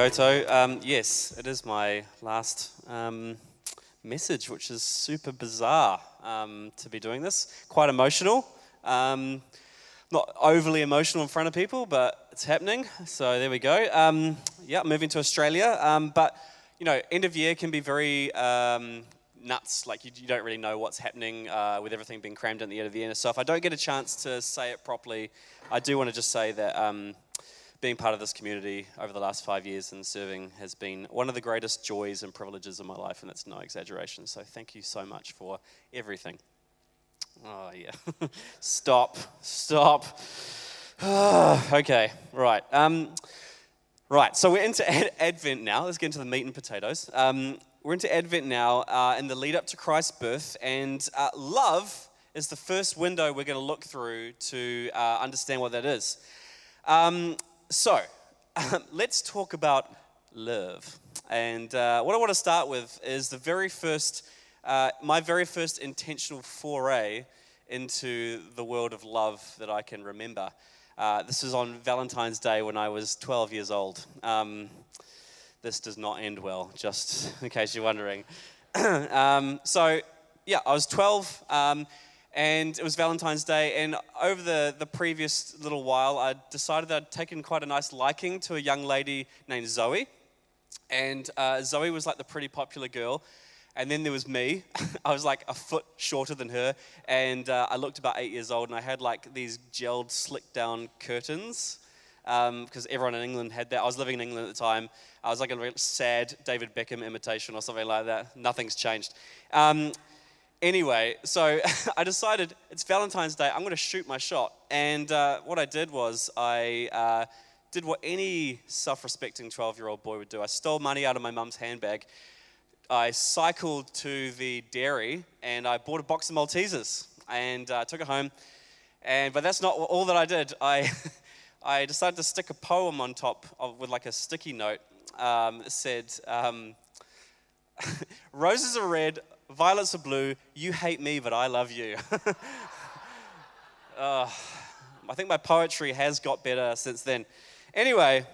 Koto. Um, yes, it is my last um, message, which is super bizarre um, to be doing this. Quite emotional. Um, not overly emotional in front of people, but it's happening. So there we go. Um, yeah, moving to Australia. Um, but, you know, end of year can be very nuts. Like you, you, don't really know what's happening uh, with everything being crammed in the end of the year. So if I don't get a chance to say it properly, I do want to just say that being part of this community over the last five years and serving has been one of the greatest joys and privileges of my life, and that's no exaggeration. So thank you so much for everything. Oh, yeah. stop. Stop. okay, right. Um, right, so we're into Ad- Advent now. Let's get into the meat and potatoes. Um, we're into Advent now uh, in the lead up to Christ's birth, and uh, love is the first window we're going to look through to uh, understand what that is. Um, so, um, let's talk about love. And uh, what I want to start with is the very first, uh, my very first intentional foray into the world of love that I can remember. Uh, this was on Valentine's Day when I was 12 years old. Um, this does not end well, just in case you're wondering. um, so, yeah, I was 12. Um, and it was Valentine's Day. And over the, the previous little while, I decided that I'd taken quite a nice liking to a young lady named Zoe. And uh, Zoe was like the pretty popular girl. And then there was me. I was like a foot shorter than her. And uh, I looked about eight years old, and I had like these gelled, slick down curtains. Because um, everyone in England had that. I was living in England at the time. I was like a real sad David Beckham imitation or something like that. Nothing's changed. Um, Anyway, so I decided it's Valentine's Day, I'm going to shoot my shot. And uh, what I did was I uh, did what any self respecting 12 year old boy would do I stole money out of my mum's handbag. I cycled to the dairy and I bought a box of Maltesers and uh, took it home. And, but that's not all that I did. I, I decided to stick a poem on top of, with like a sticky note. Um, said, um, Roses are red, Violets are blue. You hate me, but I love you. uh, I think my poetry has got better since then. Anyway,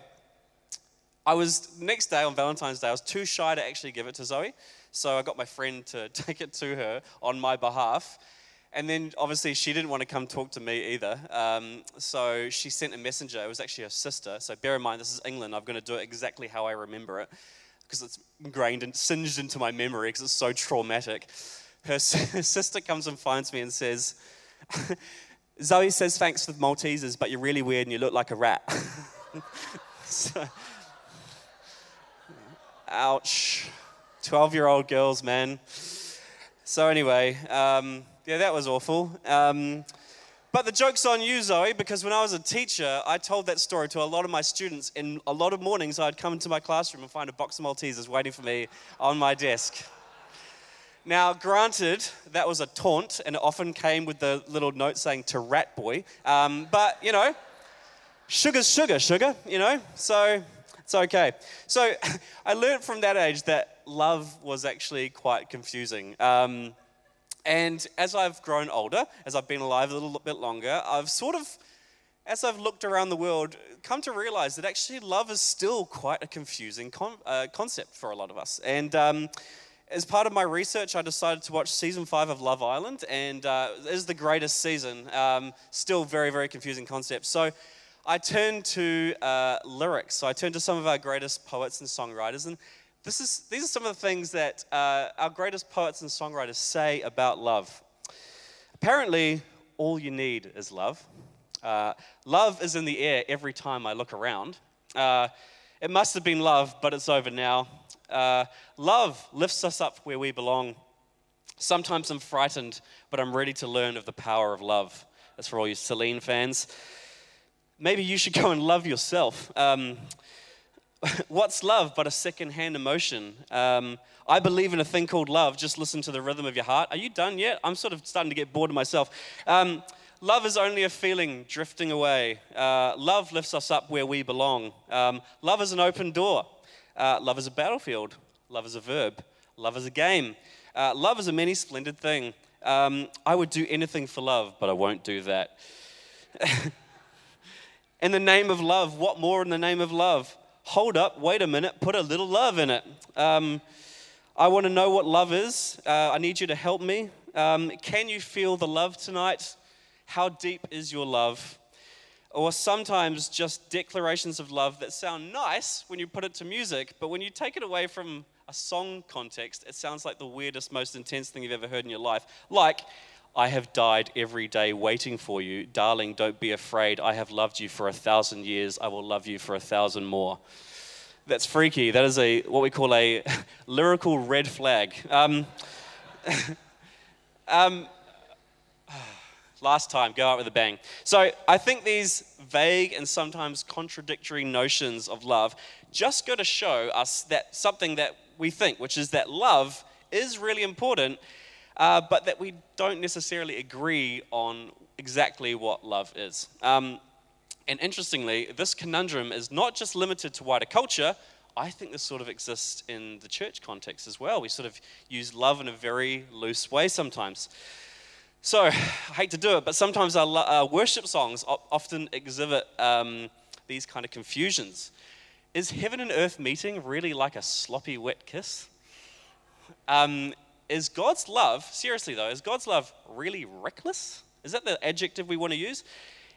I was next day on Valentine's Day. I was too shy to actually give it to Zoe, so I got my friend to take it to her on my behalf. And then obviously she didn't want to come talk to me either. Um, so she sent a messenger. It was actually her sister. So bear in mind, this is England. I'm going to do it exactly how I remember it because it's ingrained and singed into my memory because it's so traumatic. Her, her sister comes and finds me and says, Zoe says thanks for the Maltesers, but you're really weird and you look like a rat. so, ouch. 12 year old girls, man. So, anyway, um, yeah, that was awful. Um, but the joke's on you, Zoe, because when I was a teacher, I told that story to a lot of my students. In a lot of mornings, I'd come into my classroom and find a box of Maltesers waiting for me on my desk. Now, granted, that was a taunt, and it often came with the little note saying to rat boy. Um, but, you know, sugar's sugar, sugar, you know, so it's okay. So I learned from that age that love was actually quite confusing. Um, and as I've grown older, as I've been alive a little bit longer, I've sort of, as I've looked around the world, come to realize that actually love is still quite a confusing con- uh, concept for a lot of us. And um, as part of my research, I decided to watch season five of Love Island, and uh, it is the greatest season. Um, still very, very confusing concept. So I turned to uh, lyrics. So I turned to some of our greatest poets and songwriters, and this is, these are some of the things that uh, our greatest poets and songwriters say about love. Apparently, all you need is love. Uh, love is in the air every time I look around. Uh, it must have been love, but it's over now. Uh, love lifts us up where we belong. Sometimes I'm frightened, but I'm ready to learn of the power of love. That's for all you Celine fans. Maybe you should go and love yourself. Um, what's love but a second-hand emotion? Um, I believe in a thing called love. Just listen to the rhythm of your heart. Are you done yet? I'm sort of starting to get bored of myself. Um, love is only a feeling drifting away. Uh, love lifts us up where we belong. Um, love is an open door. Uh, love is a battlefield. Love is a verb. Love is a game. Uh, love is a many splendid thing. Um, I would do anything for love, but I won't do that. in the name of love, what more in the name of love? Hold up, wait a minute, put a little love in it. Um, I want to know what love is. Uh, I need you to help me. Um, can you feel the love tonight? How deep is your love? Or sometimes just declarations of love that sound nice when you put it to music, but when you take it away from a song context, it sounds like the weirdest, most intense thing you've ever heard in your life. Like, I have died every day waiting for you. Darling, don't be afraid. I have loved you for a thousand years. I will love you for a thousand more. That's freaky. That is a what we call a lyrical red flag. Um, um, last time, go out with a bang. So I think these vague and sometimes contradictory notions of love just go to show us that something that we think, which is that love is really important uh, but that we don't necessarily agree on exactly what love is. Um, and interestingly, this conundrum is not just limited to wider culture. I think this sort of exists in the church context as well. We sort of use love in a very loose way sometimes. So, I hate to do it, but sometimes our, worship songs often exhibit um, these kind of confusions. Is heaven and earth meeting really like a sloppy wet kiss? Um, is God's love, seriously though, is God's love really reckless? Is that the adjective we want to use?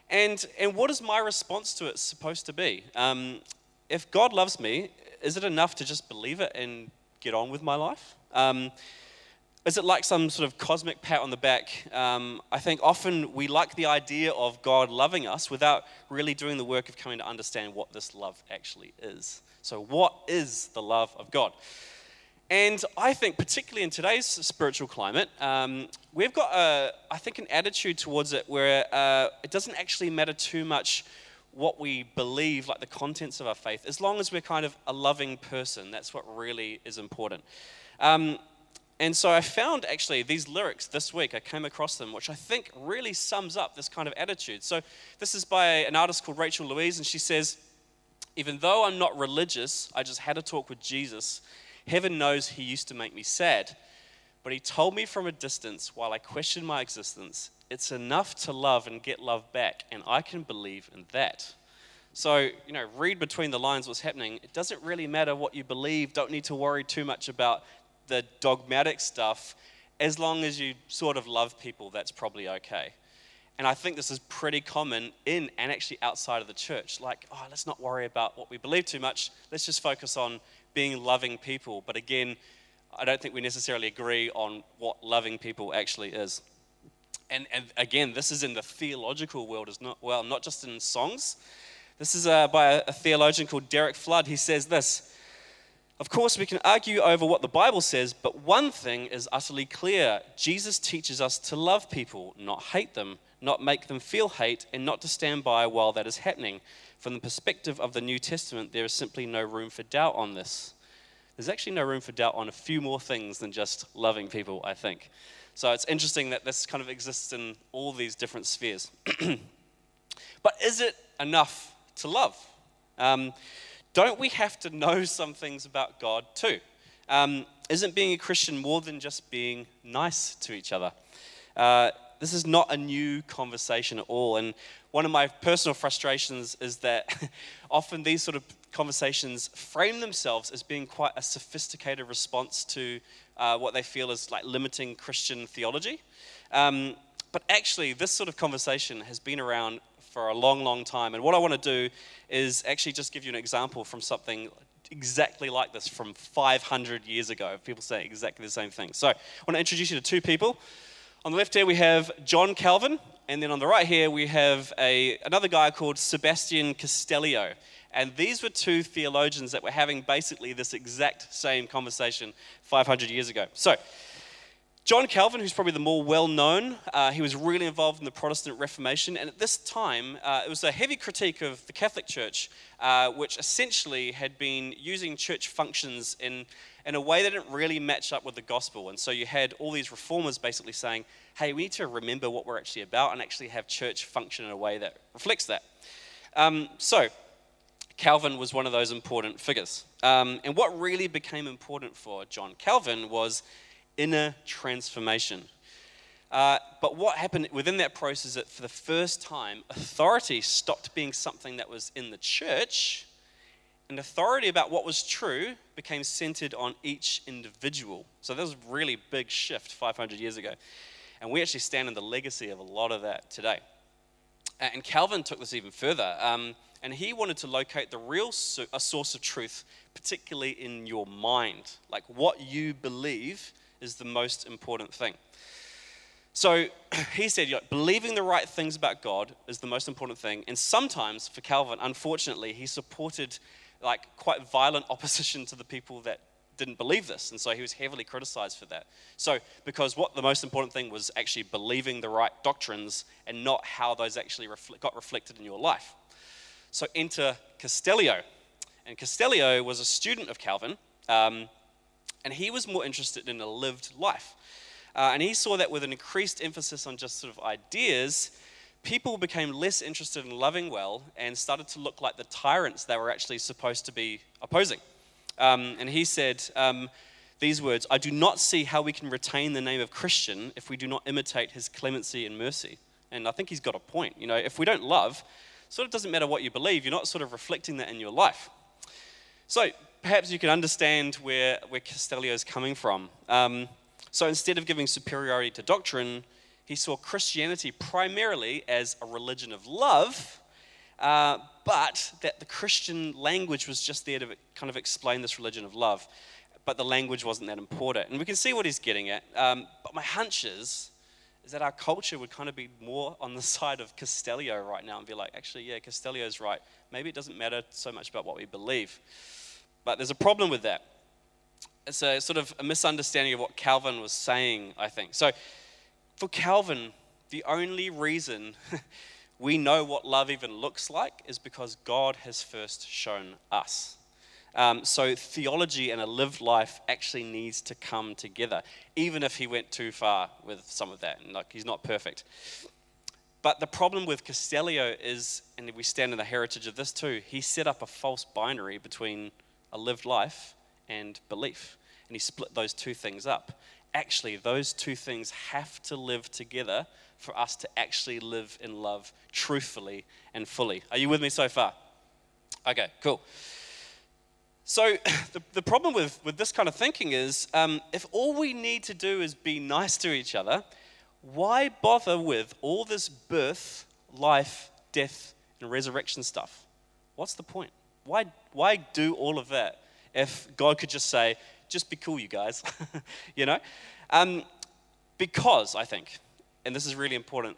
And, and what is my response to it supposed to be? Um, if God loves me, is it enough to just believe it and get on with my life? Um, is it like some sort of cosmic pat on the back? Um, I think often we like the idea of God loving us without really doing the work of coming to understand what this love actually is. So, what is the love of God? And I think, particularly in today's spiritual climate, um, we've got, a, I think, an attitude towards it where uh, it doesn't actually matter too much what we believe, like the contents of our faith, as long as we're kind of a loving person. That's what really is important. Um, and so I found actually these lyrics this week, I came across them, which I think really sums up this kind of attitude. So this is by an artist called Rachel Louise, and she says, Even though I'm not religious, I just had a talk with Jesus Heaven knows he used to make me sad, but he told me from a distance while I questioned my existence, it's enough to love and get love back, and I can believe in that. So, you know, read between the lines what's happening. It doesn't really matter what you believe, don't need to worry too much about the dogmatic stuff. As long as you sort of love people, that's probably okay. And I think this is pretty common in and actually outside of the church. Like, oh, let's not worry about what we believe too much. Let's just focus on being loving people. But again, I don't think we necessarily agree on what loving people actually is. And, and again, this is in the theological world as not, well, not just in songs. This is uh, by a, a theologian called Derek Flood. He says this Of course, we can argue over what the Bible says, but one thing is utterly clear Jesus teaches us to love people, not hate them, not make them feel hate, and not to stand by while that is happening. From the perspective of the New Testament, there is simply no room for doubt on this. There's actually no room for doubt on a few more things than just loving people, I think. So it's interesting that this kind of exists in all these different spheres. but is it enough to love? Um, don't we have to know some things about God too? Um, isn't being a Christian more than just being nice to each other? Uh, this is not a new conversation at all. And one of my personal frustrations is that often these sort of conversations frame themselves as being quite a sophisticated response to uh, what they feel is like limiting Christian theology. Um, but actually, this sort of conversation has been around for a long, long time. And what I want to do is actually just give you an example from something exactly like this from 500 years ago. People say exactly the same thing. So I want to introduce you to two people. On the left here, we have John Calvin, and then on the right here, we have a, another guy called Sebastian Castellio. And these were two theologians that were having basically this exact same conversation 500 years ago. So, John Calvin, who's probably the more well known, uh, he was really involved in the Protestant Reformation. And at this time, uh, it was a heavy critique of the Catholic Church, uh, which essentially had been using church functions in in a way that didn't really match up with the gospel. And so you had all these reformers basically saying, hey, we need to remember what we're actually about and actually have church function in a way that reflects that. Um, so, Calvin was one of those important figures. Um, and what really became important for John Calvin was inner transformation. Uh, but what happened within that process is that for the first time, authority stopped being something that was in the church and authority about what was true became centered on each individual. So that was a really big shift 500 years ago. And we actually stand in the legacy of a lot of that today. And Calvin took this even further. Um, and he wanted to locate the real a source of truth, particularly in your mind. Like what you believe is the most important thing. So he said, you know, believing the right things about God is the most important thing. And sometimes, for Calvin, unfortunately, he supported like quite violent opposition to the people that didn't believe this. And so he was heavily criticized for that. So, because what the most important thing was actually believing the right doctrines and not how those actually got reflected in your life. So, enter Castellio. And Castellio was a student of Calvin, um, and he was more interested in a lived life. Uh, and he saw that with an increased emphasis on just sort of ideas, people became less interested in loving well and started to look like the tyrants they were actually supposed to be opposing. Um, and he said um, these words I do not see how we can retain the name of Christian if we do not imitate his clemency and mercy. And I think he's got a point. You know, if we don't love, sort of doesn't matter what you believe, you're not sort of reflecting that in your life. So perhaps you can understand where, where Castellio is coming from. Um, so instead of giving superiority to doctrine, he saw Christianity primarily as a religion of love uh, but that the Christian language was just there to kind of explain this religion of love. But the language wasn't that important. And we can see what he's getting at. Um, but my hunch is, is that our culture would kind of be more on the side of Castellio right now and be like, actually, yeah, Castellio's right. Maybe it doesn't matter so much about what we believe. But there's a problem with that. It's a sort of a misunderstanding of what Calvin was saying, I think. So for Calvin, the only reason we know what love even looks like is because God has first shown us. Um, so theology and a lived life actually needs to come together, even if he went too far with some of that. Like he's not perfect. But the problem with Castellio is, and we stand in the heritage of this too, he set up a false binary between a lived life and belief. And he split those two things up. Actually, those two things have to live together for us to actually live in love truthfully and fully. Are you with me so far? Okay, cool. So, the, the problem with, with this kind of thinking is um, if all we need to do is be nice to each other, why bother with all this birth, life, death, and resurrection stuff? What's the point? Why, why do all of that if God could just say, just be cool, you guys? you know? Um, because, I think, and this is really important,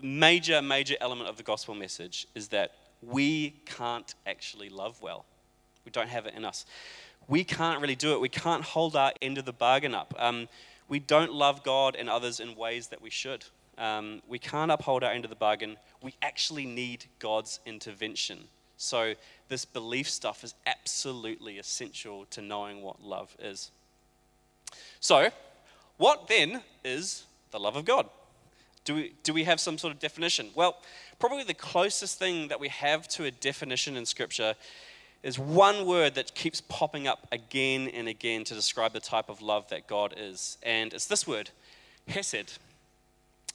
major, major element of the gospel message is that we can't actually love well. We don't have it in us. We can't really do it. We can't hold our end of the bargain up. Um, we don't love God and others in ways that we should. Um, we can't uphold our end of the bargain. We actually need God's intervention. So, this belief stuff is absolutely essential to knowing what love is. So, what then is the love of God? Do we, do we have some sort of definition? Well, probably the closest thing that we have to a definition in Scripture is one word that keeps popping up again and again to describe the type of love that God is. And it's this word, hesed.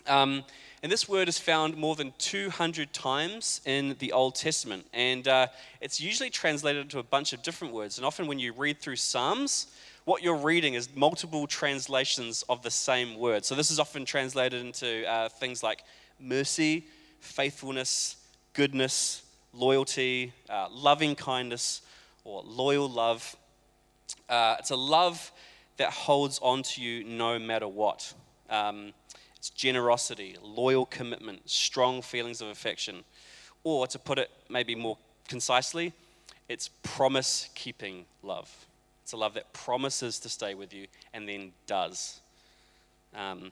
Um, and this word is found more than 200 times in the Old Testament. And uh, it's usually translated into a bunch of different words. And often when you read through Psalms, what you're reading is multiple translations of the same word. So this is often translated into uh, things like mercy, faithfulness, goodness, loyalty, uh, loving kindness, or loyal love. Uh, it's a love that holds on to you no matter what. Um, it's generosity, loyal commitment, strong feelings of affection. Or to put it maybe more concisely, it's promise keeping love. It's a love that promises to stay with you and then does. Um,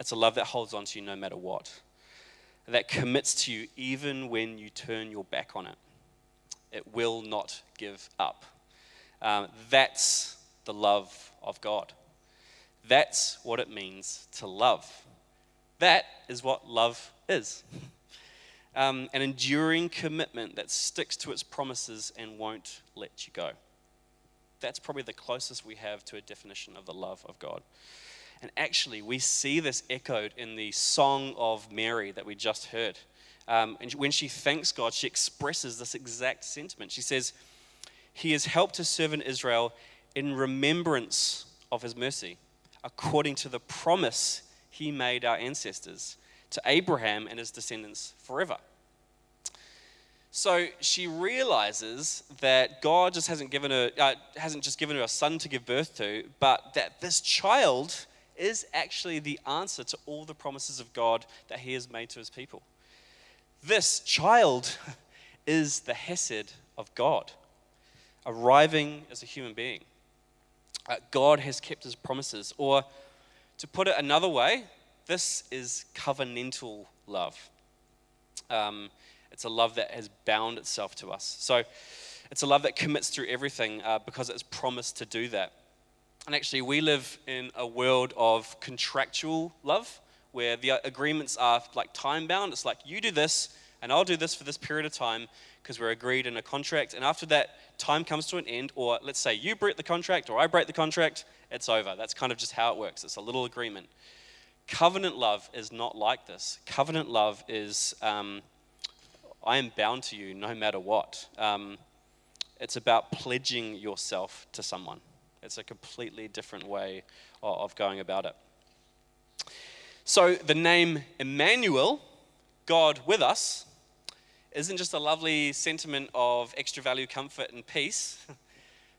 it's a love that holds on to you no matter what, that commits to you even when you turn your back on it. It will not give up. Um, that's the love of God. That's what it means to love. That is what love is. Um, an enduring commitment that sticks to its promises and won't let you go that's probably the closest we have to a definition of the love of God. And actually, we see this echoed in the Song of Mary that we just heard. Um, and when she thanks God, she expresses this exact sentiment. She says, he has helped his servant Israel in remembrance of his mercy, according to the promise he made our ancestors, to Abraham and his descendants forever. So she realizes that God just hasn't given her, uh, hasn't just given her a son to give birth to, but that this child is actually the answer to all the promises of God that He has made to His people. This child is the Hesed of God, arriving as a human being. Uh, God has kept His promises, or to put it another way, this is covenantal love. Um, it's a love that has bound itself to us. So it's a love that commits through everything uh, because it's promised to do that. And actually, we live in a world of contractual love where the agreements are like time bound. It's like, you do this, and I'll do this for this period of time because we're agreed in a contract. And after that time comes to an end, or let's say you break the contract or I break the contract, it's over. That's kind of just how it works. It's a little agreement. Covenant love is not like this. Covenant love is um, I am bound to you no matter what. Um, it's about pledging yourself to someone. It's a completely different way of going about it. So the name Emmanuel, God with us, isn't just a lovely sentiment of extra value, comfort, and peace,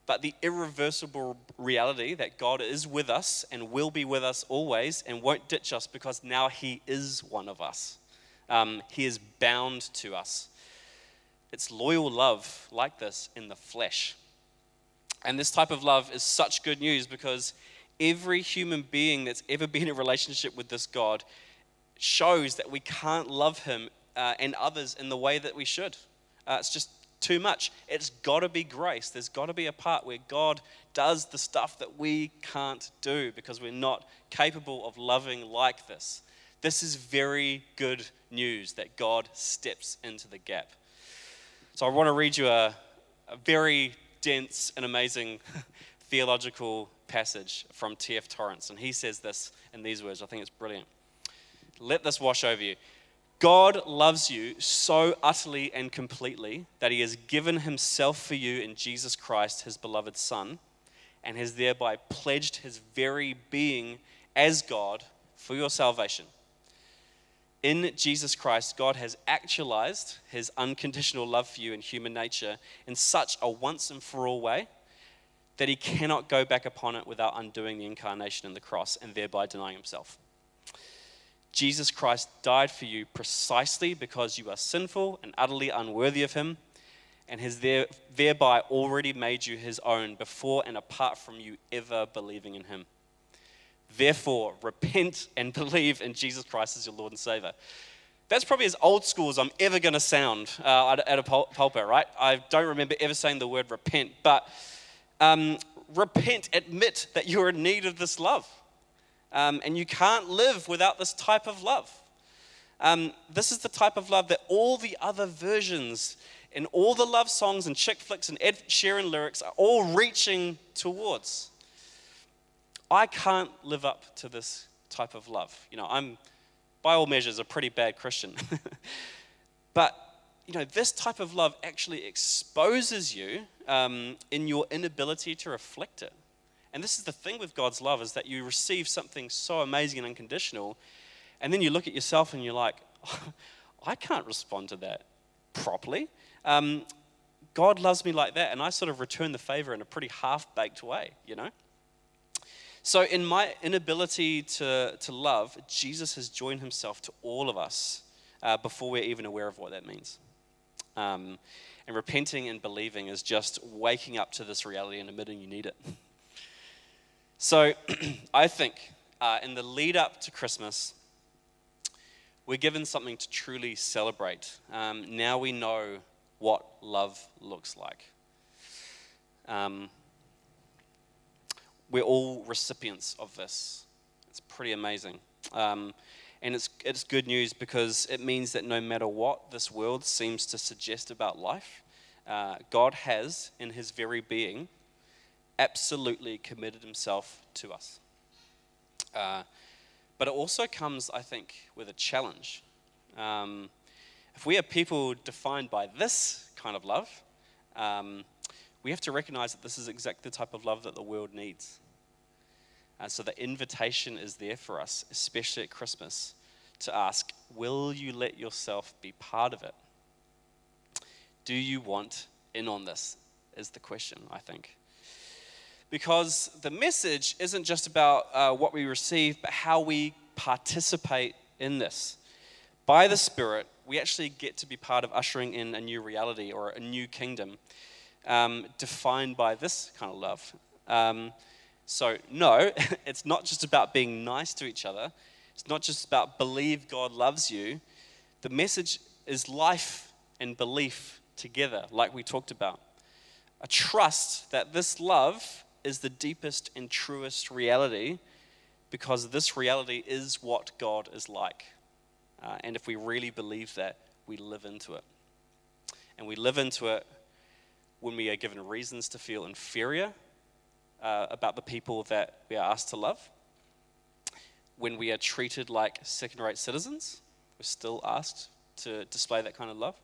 but the irreversible reality that God is with us and will be with us always and won't ditch us because now He is one of us. Um, he is bound to us. It's loyal love like this in the flesh. And this type of love is such good news because every human being that's ever been in a relationship with this God shows that we can't love Him uh, and others in the way that we should. Uh, it's just too much. It's got to be grace. There's got to be a part where God does the stuff that we can't do because we're not capable of loving like this. This is very good news that God steps into the gap. So I want to read you a, a very dense and amazing theological passage from T.F. Torrance. And he says this in these words. I think it's brilliant. Let this wash over you. God loves you so utterly and completely that he has given himself for you in Jesus Christ, his beloved Son, and has thereby pledged his very being as God for your salvation in Jesus Christ, God has actualized his unconditional love for you in human nature in such a once and for all way that he cannot go back upon it without undoing the incarnation and the cross and thereby denying himself. Jesus Christ died for you precisely because you are sinful and utterly unworthy of him and has there, thereby already made you his own before and apart from you ever believing in him. Therefore, repent and believe in Jesus Christ as your Lord and Savior. That's probably as old school as I'm ever going to sound uh, at, a pulpit, right? I don't remember ever saying the word repent, but um, repent, admit that you're in need of this love. Um, and you can't live without this type of love. Um, this is the type of love that all the other versions and all the love songs and chick flicks and Ed Sheeran lyrics are all reaching towards. I can't live up to this type of love. You know, I'm, by all measures, a pretty bad Christian. but, you know, this type of love actually exposes you um, in your inability to reflect it. And this is the thing with God's love is that you receive something so amazing and unconditional, and then you look at yourself and you're like, oh, I can't respond to that properly. Um, God loves me like that, and I sort of return the favor in a pretty half baked way, you know? So, in my inability to, to love, Jesus has joined himself to all of us uh, before we're even aware of what that means. Um, and repenting and believing is just waking up to this reality and admitting you need it. So, I think uh, in the lead up to Christmas, we're given something to truly celebrate. Um, now we know what love looks like. Um, we're all recipients of this. It's pretty amazing. Um, and it's, it's good news because it means that no matter what this world seems to suggest about life, uh, God has, in his very being, absolutely committed himself to us. Uh, but it also comes, I think, with a challenge. Um, if we are people defined by this kind of love, um, we have to recognize that this is exactly the type of love that the world needs. And so the invitation is there for us, especially at Christmas, to ask, will you let yourself be part of it? Do you want in on this? Is the question, I think. Because the message isn't just about uh, what we receive, but how we participate in this. By the Spirit, we actually get to be part of ushering in a new reality or a new kingdom um, defined by this kind of love. Um, so, no, it's not just about being nice to each other. It's not just about believe God loves you. The message is life and belief together, like we talked about. A trust that this love is the deepest and truest reality because this reality is what God is like. Uh, and if we really believe that, we live into it. And we live into it when we are given reasons to feel inferior uh, about the people that we are asked to love. When we are treated like second rate citizens, we're still asked to display that kind of love.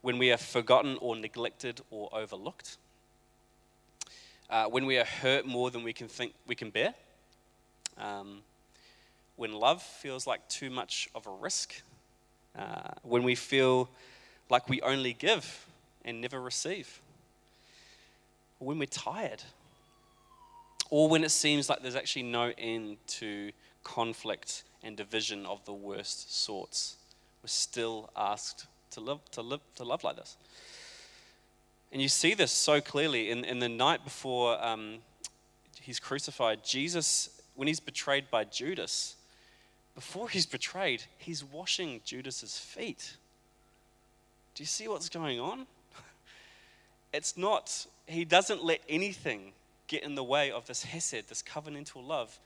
When we are forgotten or neglected or overlooked. Uh, when we are hurt more than we can think we can bear. Um, when love feels like too much of a risk. Uh, when we feel like we only give and never receive. When we're tired or when it seems like there's actually no end to conflict and division of the worst sorts. We're still asked to live, to live, to love like this. And you see this so clearly in, in the night before um, he's crucified. Jesus, when he's betrayed by Judas, before he's betrayed, he's washing Judas's feet. Do you see what's going on? It's not, he doesn't let anything get in the way of this hesed, this covenantal love.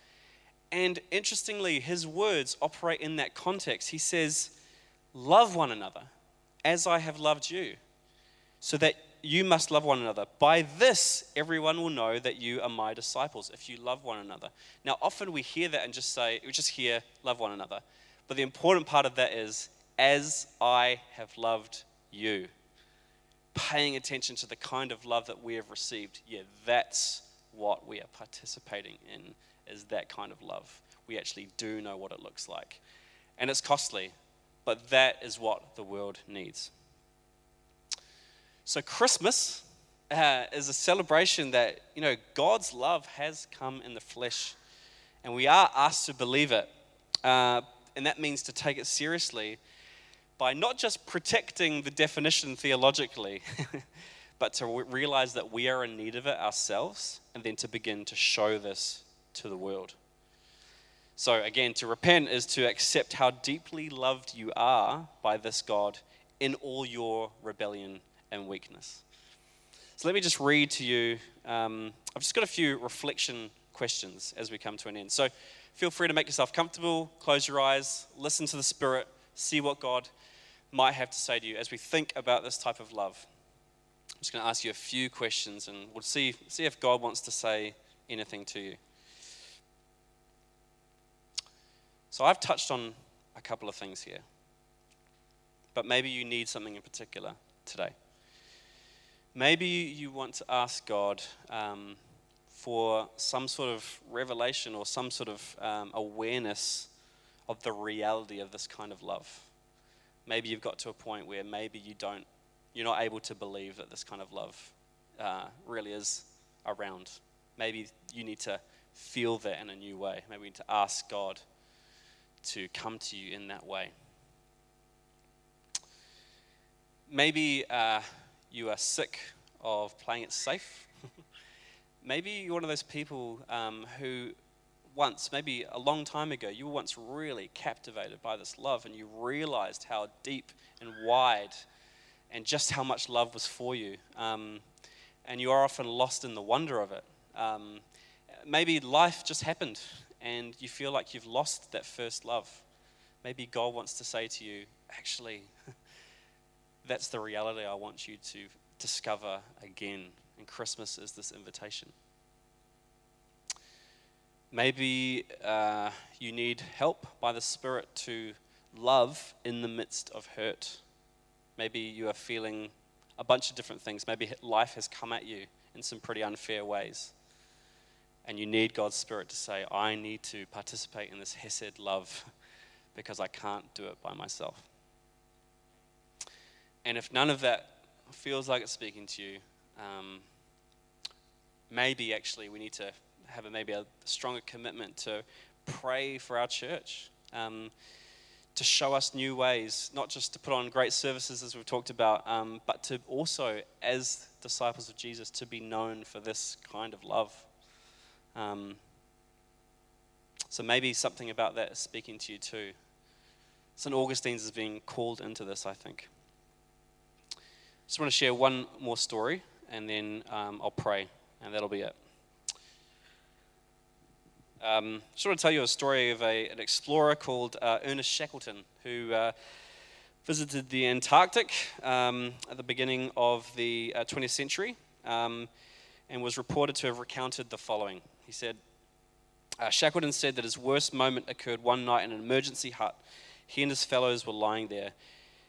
And interestingly, his words operate in that context. He says, Love one another as I have loved you, so that you must love one another. By this, everyone will know that you are my disciples, if you love one another. Now, often we hear that and just say, we just hear, love one another. But the important part of that is, as I have loved you. Paying attention to the kind of love that we have received. Yeah, that's what we are participating in is that kind of love. We actually do know what it looks like. And it's costly, but that is what the world needs. So, Christmas uh, is a celebration that, you know, God's love has come in the flesh, and we are asked to believe it. Uh, and that means to take it seriously by not just protecting the definition theologically, but to realize that we are in need of it ourselves, and then to begin to show this to the world. So, again, to repent is to accept how deeply loved you are by this God in all your rebellion and weakness. So, let me just read to you. Um, I've just got a few reflection questions as we come to an end. So, feel free to make yourself comfortable, close your eyes, listen to the Spirit, see what God might have to say to you as we think about this type of love. I'm just going to ask you a few questions and we'll see, see if God wants to say anything to you. So I've touched on a couple of things here, but maybe you need something in particular today. Maybe you want to ask God um, for some sort of revelation or some sort of um, awareness of the reality of this kind of love. Maybe you've got to a point where maybe you don't you're not able to believe that this kind of love uh, really is around. Maybe you need to feel that in a new way. Maybe we need to ask God to come to you in that way. Maybe uh, you are sick of playing it safe. maybe you're one of those people um, who once, maybe a long time ago, you were once really captivated by this love and you realized how deep and wide and just how much love was for you. Um, and you are often lost in the wonder of it. Um, maybe life just happened and you feel like you've lost that first love. Maybe God wants to say to you, actually, that's the reality I want you to discover again. And Christmas is this invitation. Maybe uh, you need help by the Spirit to love in the midst of hurt. Maybe you are feeling a bunch of different things. Maybe life has come at you in some pretty unfair ways. And you need God's Spirit to say, I need to participate in this Hesed love because I can't do it by myself. And if none of that feels like it's speaking to you, um, maybe actually we need to have a, maybe a stronger commitment to pray for our church, um, to show us new ways, not just to put on great services as we've talked about, um, but to also, as disciples of Jesus, to be known for this kind of love. Um, so maybe something about that is speaking to you too. St. Augustine's is being called into this, I think. Just want to share one more story and then um, I'll pray, and that'll be it. Um, just want to tell you a story of a, an explorer called uh, Ernest Shackleton who uh, visited the Antarctic um, at the beginning of the uh, 20th century um, and was reported to have recounted the following. He said, uh, Shackleton said that his worst moment occurred one night in an emergency hut. He and his fellows were lying there,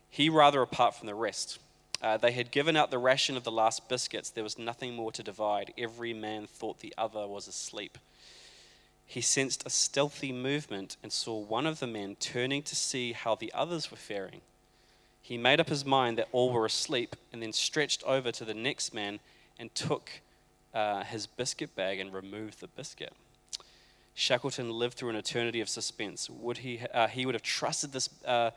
he rather apart from the rest. Uh, they had given out the ration of the last biscuits. There was nothing more to divide. Every man thought the other was asleep. He sensed a stealthy movement and saw one of the men turning to see how the others were faring. He made up his mind that all were asleep and then stretched over to the next man and took uh, his biscuit bag and removed the biscuit. Shackleton lived through an eternity of suspense. Would he, uh, he would have trusted this, uh,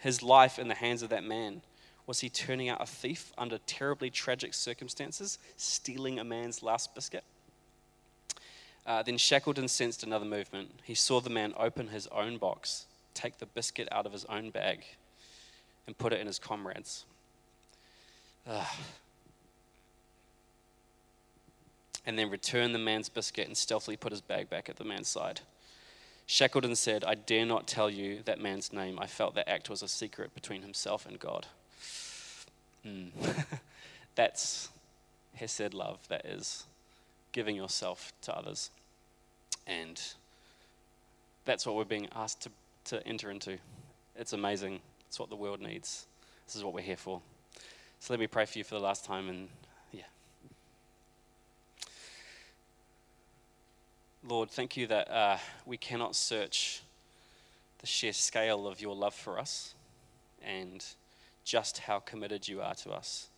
his life in the hands of that man. Was he turning out a thief under terribly tragic circumstances, stealing a man's last biscuit? Uh, then Shackleton sensed another movement. He saw the man open his own box, take the biscuit out of his own bag, and put it in his comrade's. Ugh. And then return the man's biscuit and stealthily put his bag back at the man's side. Shackleton said, I dare not tell you that man's name. I felt that act was a secret between himself and God. Mm. That's Hesed love. That is giving yourself to others. And that's what we're being asked to, to enter into. It's amazing. It's what the world needs. This is what we're here for. So let me pray for you for the last time and yeah. Lord, thank you that uh, we cannot search the sheer scale of your love for us. And just how committed you are to us.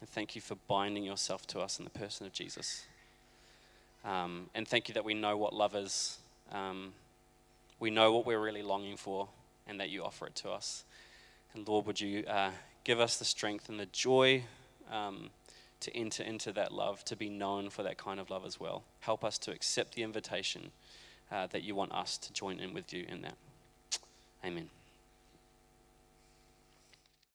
And thank you for binding yourself to us in the person of Jesus. Um, and thank you that we know what love is. Um, we know what we're really longing for, and that you offer it to us. And Lord, would you uh, give us the strength and the joy um, to enter into that love, to be known for that kind of love as well. Help us to accept the invitation uh, that you want us to join in with you in that. Amen.